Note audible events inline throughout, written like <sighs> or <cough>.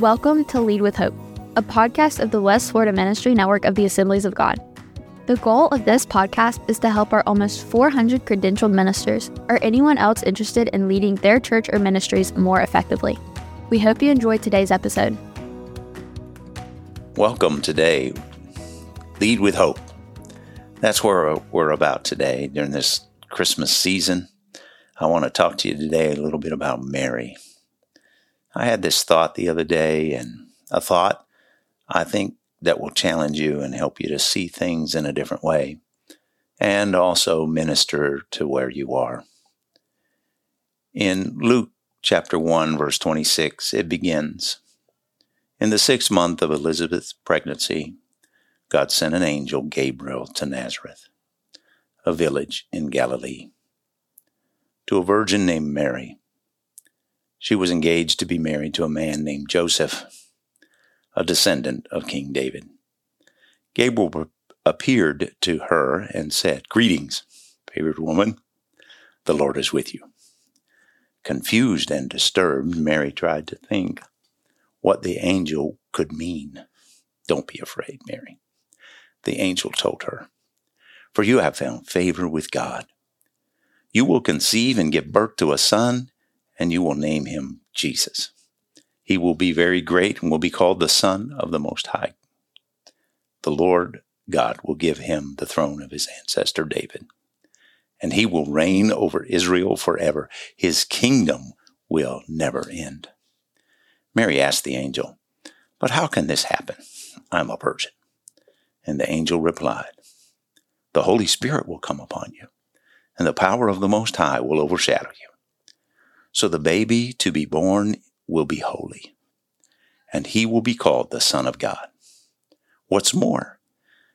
Welcome to Lead with Hope, a podcast of the West Florida Ministry Network of the Assemblies of God. The goal of this podcast is to help our almost 400 credentialed ministers or anyone else interested in leading their church or ministries more effectively. We hope you enjoyed today's episode. Welcome today. Lead with Hope. That's where we're about today during this Christmas season. I want to talk to you today a little bit about Mary. I had this thought the other day, and a thought I think that will challenge you and help you to see things in a different way, and also minister to where you are. In Luke chapter 1, verse 26, it begins In the sixth month of Elizabeth's pregnancy, God sent an angel, Gabriel, to Nazareth, a village in Galilee, to a virgin named Mary she was engaged to be married to a man named Joseph, a descendant of King David. Gabriel appeared to her and said, Greetings, favored woman, the Lord is with you. Confused and disturbed, Mary tried to think what the angel could mean. Don't be afraid, Mary. The angel told her, For you have found favor with God. You will conceive and give birth to a son and you will name him Jesus. He will be very great and will be called the Son of the Most High. The Lord God will give him the throne of his ancestor David, and he will reign over Israel forever. His kingdom will never end. Mary asked the angel, But how can this happen? I'm a virgin. And the angel replied, The Holy Spirit will come upon you, and the power of the Most High will overshadow you. So the baby to be born will be holy, and he will be called the Son of God. What's more,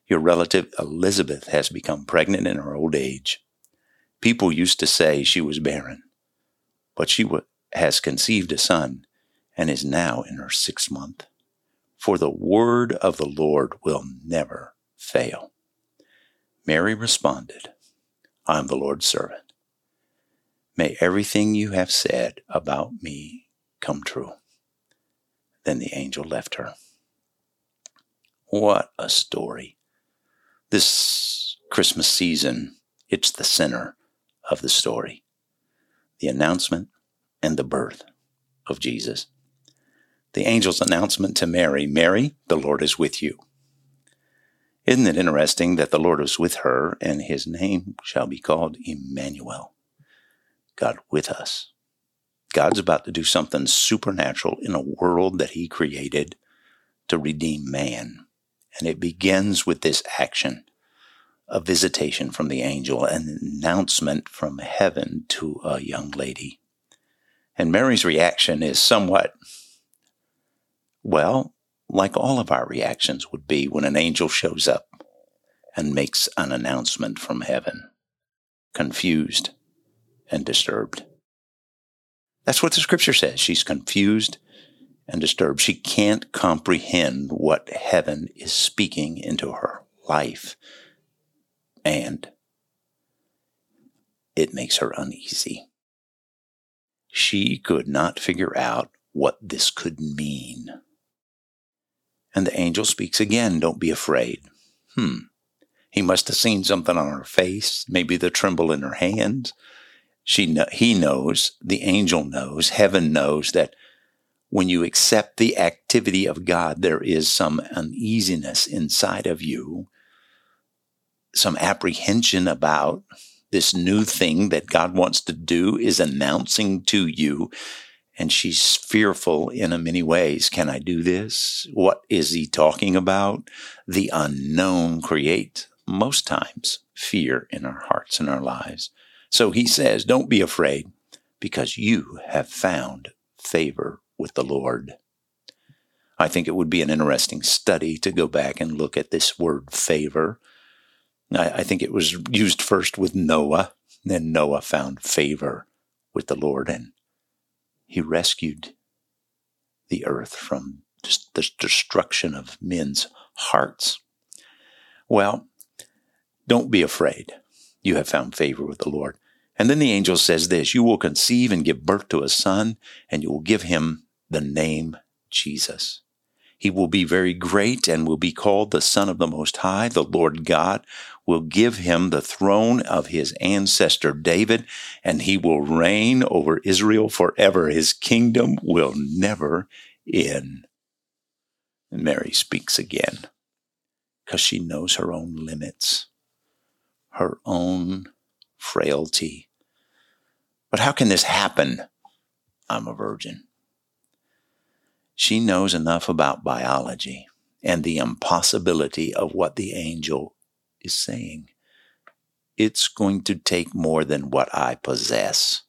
your relative Elizabeth has become pregnant in her old age. People used to say she was barren, but she has conceived a son and is now in her sixth month. For the word of the Lord will never fail. Mary responded, I am the Lord's servant. May everything you have said about me come true. Then the angel left her. What a story. This Christmas season, it's the center of the story the announcement and the birth of Jesus. The angel's announcement to Mary Mary, the Lord is with you. Isn't it interesting that the Lord is with her and his name shall be called Emmanuel? God with us. God's about to do something supernatural in a world that He created to redeem man. And it begins with this action a visitation from the angel, an announcement from heaven to a young lady. And Mary's reaction is somewhat, well, like all of our reactions would be when an angel shows up and makes an announcement from heaven. Confused, and disturbed. That's what the scripture says. She's confused and disturbed. She can't comprehend what heaven is speaking into her life. And it makes her uneasy. She could not figure out what this could mean. And the angel speaks again, Don't be afraid. Hmm. He must have seen something on her face, maybe the tremble in her hands, she he knows, the angel knows, heaven knows that when you accept the activity of God, there is some uneasiness inside of you, some apprehension about this new thing that God wants to do is announcing to you. And she's fearful in many ways. Can I do this? What is he talking about? The unknown creates most times fear in our hearts and our lives. So he says, Don't be afraid, because you have found favor with the Lord. I think it would be an interesting study to go back and look at this word favor. I, I think it was used first with Noah, then Noah found favor with the Lord, and he rescued the earth from the destruction of men's hearts. Well, don't be afraid. You have found favor with the Lord. And then the angel says this You will conceive and give birth to a son, and you will give him the name Jesus. He will be very great and will be called the Son of the Most High. The Lord God will give him the throne of his ancestor David, and he will reign over Israel forever. His kingdom will never end. And Mary speaks again because she knows her own limits, her own frailty. But how can this happen? I'm a virgin. She knows enough about biology and the impossibility of what the angel is saying. It's going to take more than what I possess.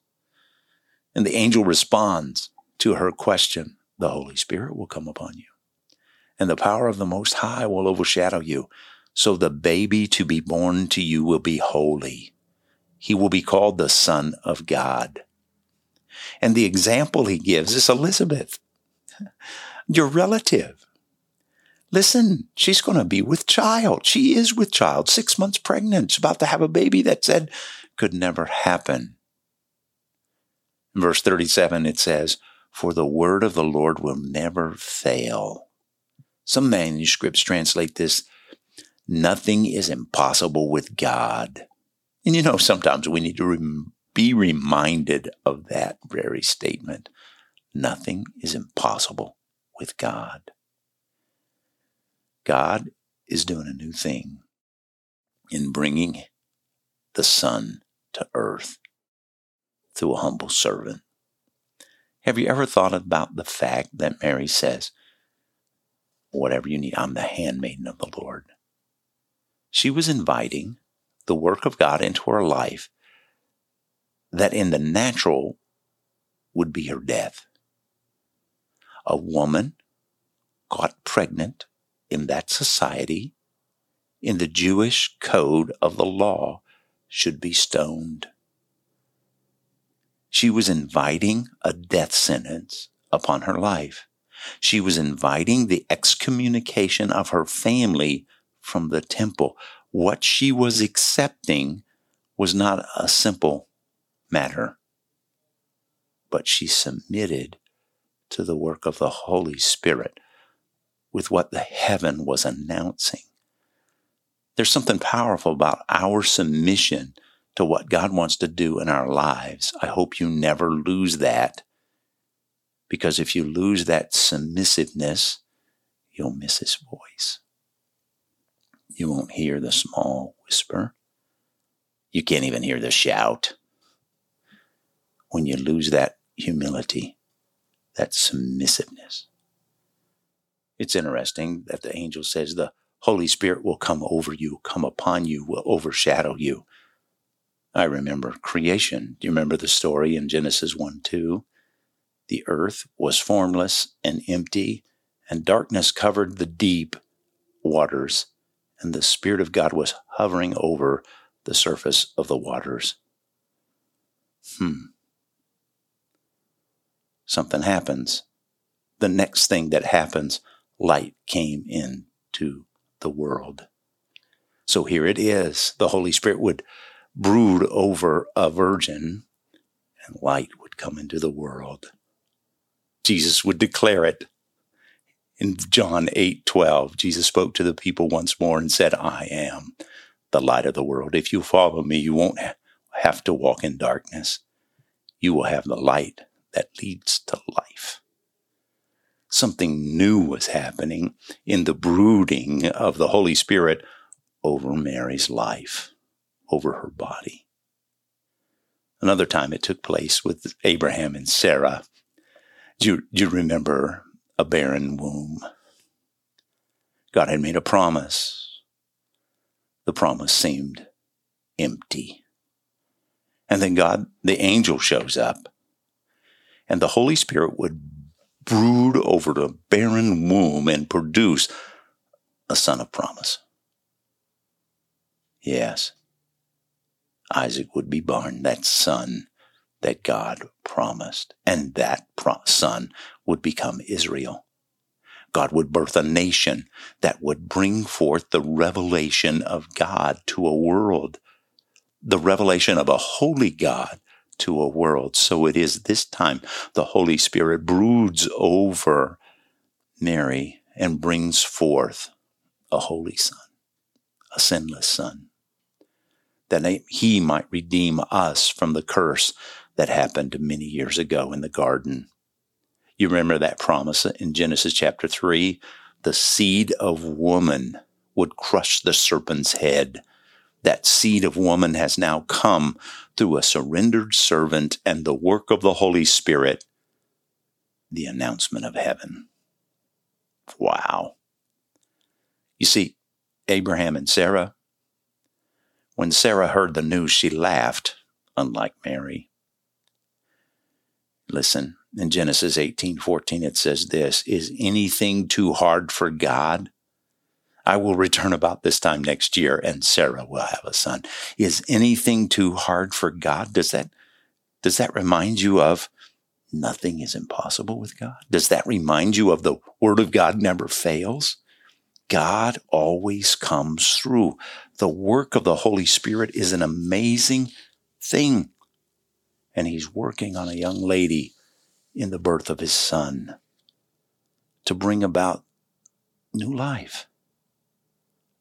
And the angel responds to her question The Holy Spirit will come upon you, and the power of the Most High will overshadow you. So the baby to be born to you will be holy. He will be called the Son of God. And the example he gives is Elizabeth <laughs> your relative. Listen, she's going to be with child. She is with child, six months pregnant. About to have a baby that said could never happen. Verse 37, it says, For the word of the Lord will never fail. Some manuscripts translate this, Nothing is impossible with God. And you know, sometimes we need to be reminded of that very statement. Nothing is impossible with God. God is doing a new thing in bringing the Son to earth through a humble servant. Have you ever thought about the fact that Mary says, Whatever you need, I'm the handmaiden of the Lord? She was inviting the work of God into her life that in the natural would be her death a woman got pregnant in that society, in the Jewish code of the law, should be stoned. She was inviting a death sentence upon her life. She was inviting the excommunication of her family from the temple. What she was accepting was not a simple matter, but she submitted to the work of the Holy Spirit with what the heaven was announcing. There's something powerful about our submission to what God wants to do in our lives. I hope you never lose that because if you lose that submissiveness, you'll miss His voice. You won't hear the small whisper. You can't even hear the shout. When you lose that humility, that submissiveness. It's interesting that the angel says the Holy Spirit will come over you, come upon you, will overshadow you. I remember creation. Do you remember the story in Genesis 1 2? The earth was formless and empty, and darkness covered the deep waters, and the Spirit of God was hovering over the surface of the waters. Hmm something happens. The next thing that happens, light came into the world. So here it is. The Holy Spirit would brood over a virgin and light would come into the world. Jesus would declare it. In John 8 12, Jesus spoke to the people once more and said, I am the light of the world. If you follow me, you won't have to walk in darkness. You will have the light that leads to life. Something new was happening in the brooding of the Holy Spirit over Mary's life, over her body. Another time it took place with Abraham and Sarah. Do you, do you remember a barren womb? God had made a promise. The promise seemed empty. And then God, the angel shows up and the Holy Spirit would brood over the barren womb and produce a son of promise. Yes, Isaac would be born, that son that God promised, and that pro- son would become Israel. God would birth a nation that would bring forth the revelation of God to a world, the revelation of a holy God to a world. So it is this time the Holy Spirit broods over Mary and brings forth a holy son, a sinless son, that he might redeem us from the curse that happened many years ago in the garden. You remember that promise in Genesis chapter 3? The seed of woman would crush the serpent's head. That seed of woman has now come through a surrendered servant and the work of the Holy Spirit, the announcement of heaven. Wow. You see, Abraham and Sarah, when Sarah heard the news, she laughed, unlike Mary. Listen, in Genesis 18:14 it says this, is anything too hard for God? I will return about this time next year and Sarah will have a son. Is anything too hard for God? Does that does that remind you of nothing is impossible with God? Does that remind you of the word of God never fails? God always comes through. The work of the Holy Spirit is an amazing thing. And he's working on a young lady in the birth of his son to bring about new life.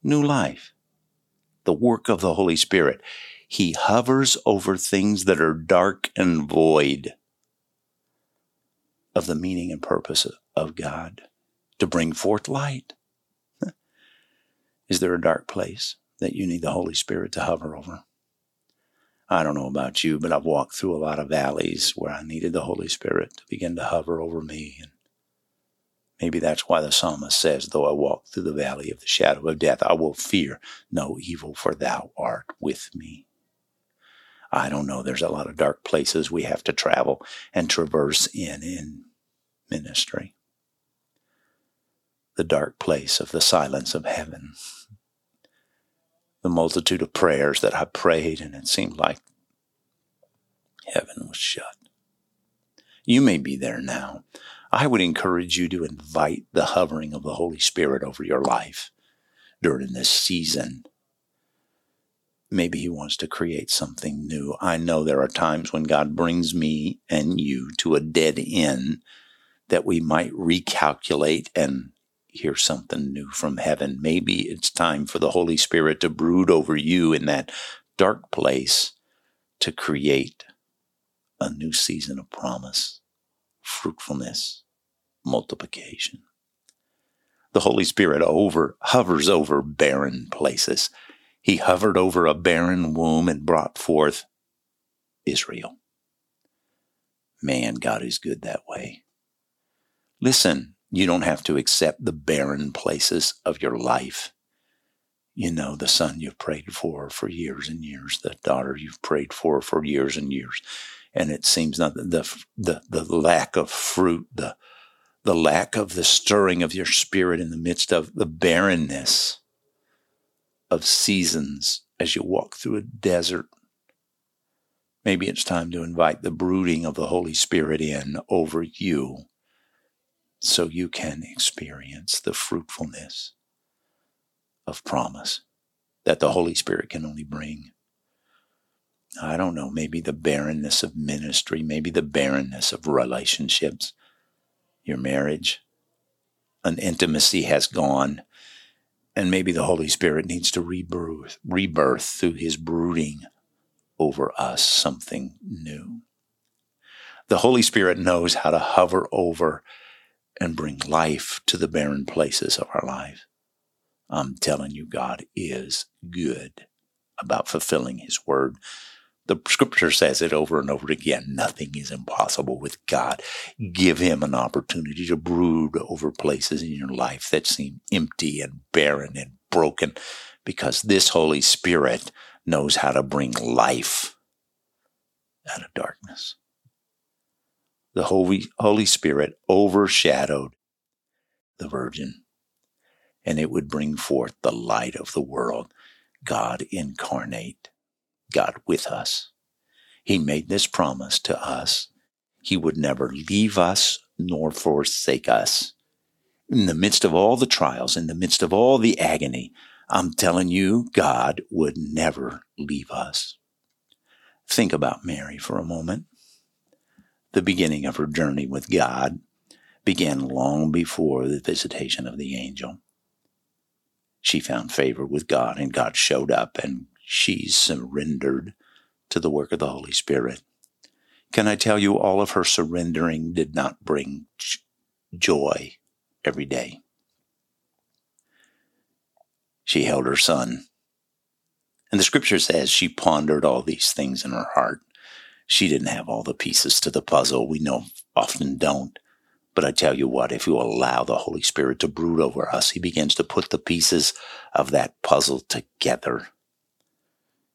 New life. The work of the Holy Spirit. He hovers over things that are dark and void of the meaning and purpose of God to bring forth light. <laughs> Is there a dark place that you need the Holy Spirit to hover over? I don't know about you, but I've walked through a lot of valleys where I needed the Holy Spirit to begin to hover over me. And maybe that's why the psalmist says, Though I walk through the valley of the shadow of death, I will fear no evil, for thou art with me. I don't know. There's a lot of dark places we have to travel and traverse in in ministry. The dark place of the silence of heaven the multitude of prayers that I prayed, and it seemed like heaven was shut. You may be there now. I would encourage you to invite the hovering of the Holy Spirit over your life during this season. Maybe He wants to create something new. I know there are times when God brings me and you to a dead end that we might recalculate and hear something new from heaven. Maybe it's time for the Holy Spirit to brood over you in that dark place to create a new season of promise, fruitfulness, multiplication. The Holy Spirit over hovers over barren places. He hovered over a barren womb and brought forth Israel. Man, God is good that way. Listen, you don't have to accept the barren places of your life. You know, the son you've prayed for for years and years, the daughter you've prayed for for years and years. And it seems not the, the, the lack of fruit, the, the lack of the stirring of your spirit in the midst of the barrenness of seasons as you walk through a desert. Maybe it's time to invite the brooding of the Holy Spirit in over you so you can experience the fruitfulness of promise that the Holy Spirit can only bring. I don't know, maybe the barrenness of ministry, maybe the barrenness of relationships, your marriage, an intimacy has gone, and maybe the Holy Spirit needs to rebirth, rebirth through his brooding over us something new. The Holy Spirit knows how to hover over and bring life to the barren places of our life. I'm telling you, God is good about fulfilling His word. The scripture says it over and over again. Nothing is impossible with God. Give Him an opportunity to brood over places in your life that seem empty and barren and broken because this Holy Spirit knows how to bring life out of darkness the Holy, Holy Spirit overshadowed the Virgin, and it would bring forth the light of the world, God incarnate, God with us. He made this promise to us. He would never leave us nor forsake us. In the midst of all the trials, in the midst of all the agony, I'm telling you, God would never leave us. Think about Mary for a moment the beginning of her journey with God. began long before the visitation of the angel. She found favor with God, and God showed up, and she surrendered to the work of the Holy Spirit. Can I tell you, all of her surrendering did not bring joy every day. She held her son. And the scripture says she pondered all these things in her heart. She didn't have all the pieces to the puzzle. We know often don't. But I tell you what, if you allow the Holy Spirit to brood over us, He begins to put the pieces of that puzzle together.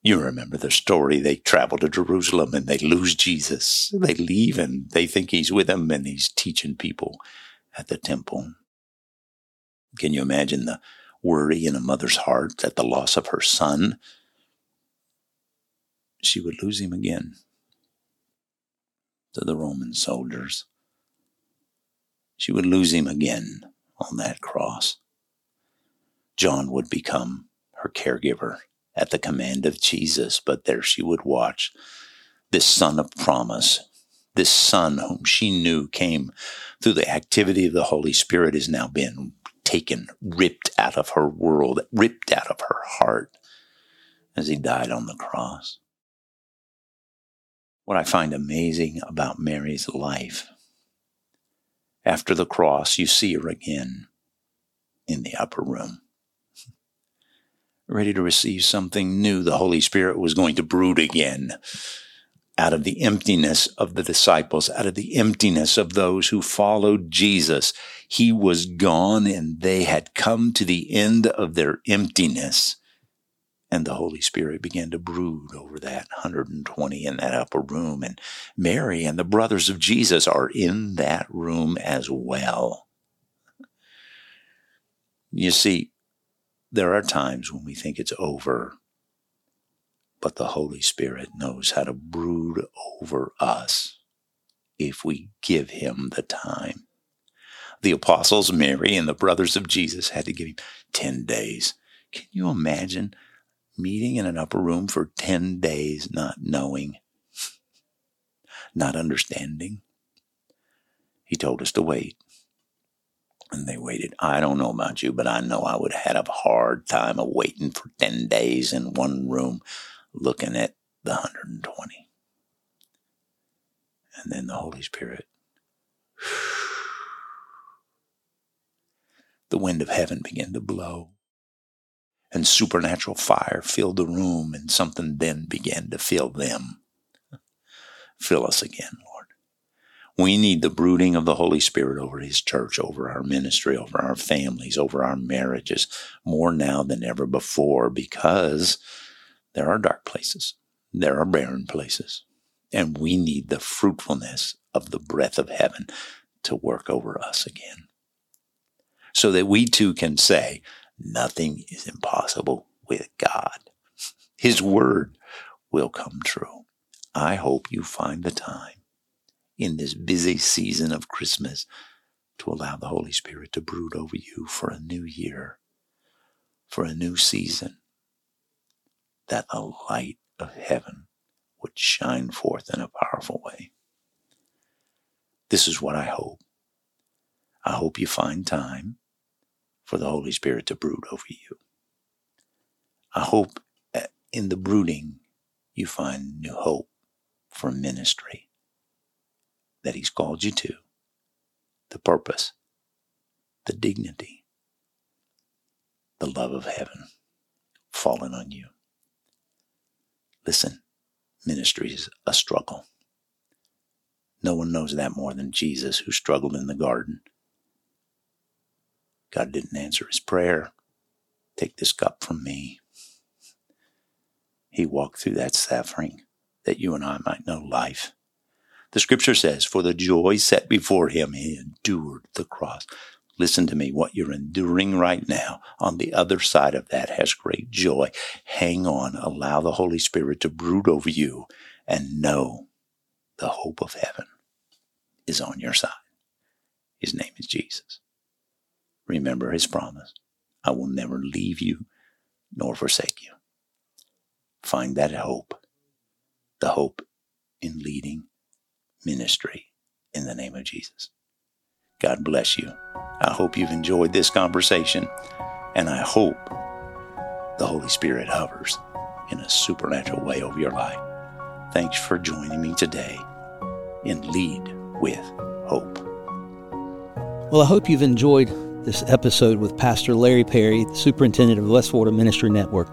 You remember the story. They travel to Jerusalem and they lose Jesus. They leave and they think He's with them and He's teaching people at the temple. Can you imagine the worry in a mother's heart at the loss of her son? She would lose him again to the Roman soldiers. She would lose him again on that cross. John would become her caregiver at the command of Jesus, but there she would watch this son of promise, this son whom she knew came through the activity of the Holy Spirit is now being taken, ripped out of her world, ripped out of her heart as he died on the cross. What I find amazing about Mary's life, after the cross, you see her again in the upper room ready to receive something new. The Holy Spirit was going to brood again out of the emptiness of the disciples, out of the emptiness of those who followed Jesus. He was gone and they had come to the end of their emptiness. And the Holy Spirit began to brood over that 120 in that upper room. And Mary and the brothers of Jesus are in that room as well. You see, there are times when we think it's over, but the Holy Spirit knows how to brood over us if we give Him the time. The apostles, Mary, and the brothers of Jesus had to give Him 10 days. Can you imagine meeting in an upper room for 10 days, not knowing, not understanding? He told us to wait. And they waited. I don't know about you, but I know I would have had a hard time of waiting for 10 days in one room looking at the 120. And then the Holy Spirit. <sighs> The wind of heaven began to blow, and supernatural fire filled the room, and something then began to fill them. Fill us again, Lord. We need the brooding of the Holy Spirit over His church, over our ministry, over our families, over our marriages, more now than ever before because there are dark places, there are barren places, and we need the fruitfulness of the breath of heaven to work over us again. So that we too can say, nothing is impossible with God. His word will come true. I hope you find the time in this busy season of Christmas to allow the Holy Spirit to brood over you for a new year, for a new season, that the light of heaven would shine forth in a powerful way. This is what I hope. I hope you find time for the Holy Spirit to brood over you. I hope in the brooding you find new hope for ministry that He's called you to, the purpose, the dignity, the love of heaven falling on you. Listen, ministry is a struggle. No one knows that more than Jesus, who struggled in the garden. God didn't answer his prayer. Take this cup from me. He walked through that suffering that you and I might know life. The scripture says, for the joy set before him, he endured the cross. Listen to me, what you're enduring right now on the other side of that has great joy. Hang on, allow the Holy Spirit to brood over you and know the hope of heaven is on your side. His name is Jesus. Remember his promise I will never leave you nor forsake you. Find that hope, the hope in leading ministry in the name of Jesus. God bless you. I hope you've enjoyed this conversation, and I hope the Holy Spirit hovers in a supernatural way over your life. Thanks for joining me today in Lead with Hope. Well, I hope you've enjoyed this episode with Pastor Larry Perr, Superintendent of the West Florida Ministry Network.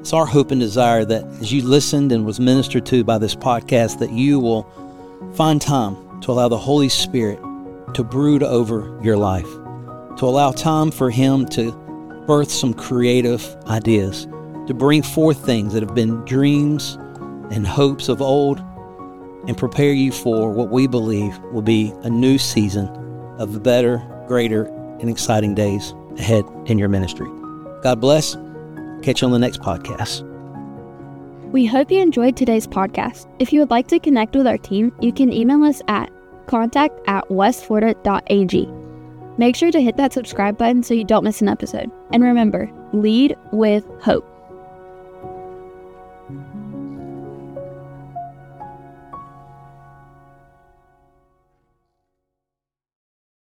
It's our hope and desire that as you listened and was ministered to by this podcast, that you will find time to allow the Holy Spirit to brood over your life, to allow time for Him to birth some creative ideas, to bring forth things that have been dreams and hopes of old, and prepare you for what we believe will be a new season of better, greater, and exciting days ahead in your ministry. God bless. Catch you on the next podcast. We hope you enjoyed today's podcast. If you would like to connect with our team, you can email us at contact at westflorida.ag. Make sure to hit that subscribe button so you don't miss an episode. And remember, lead with hope.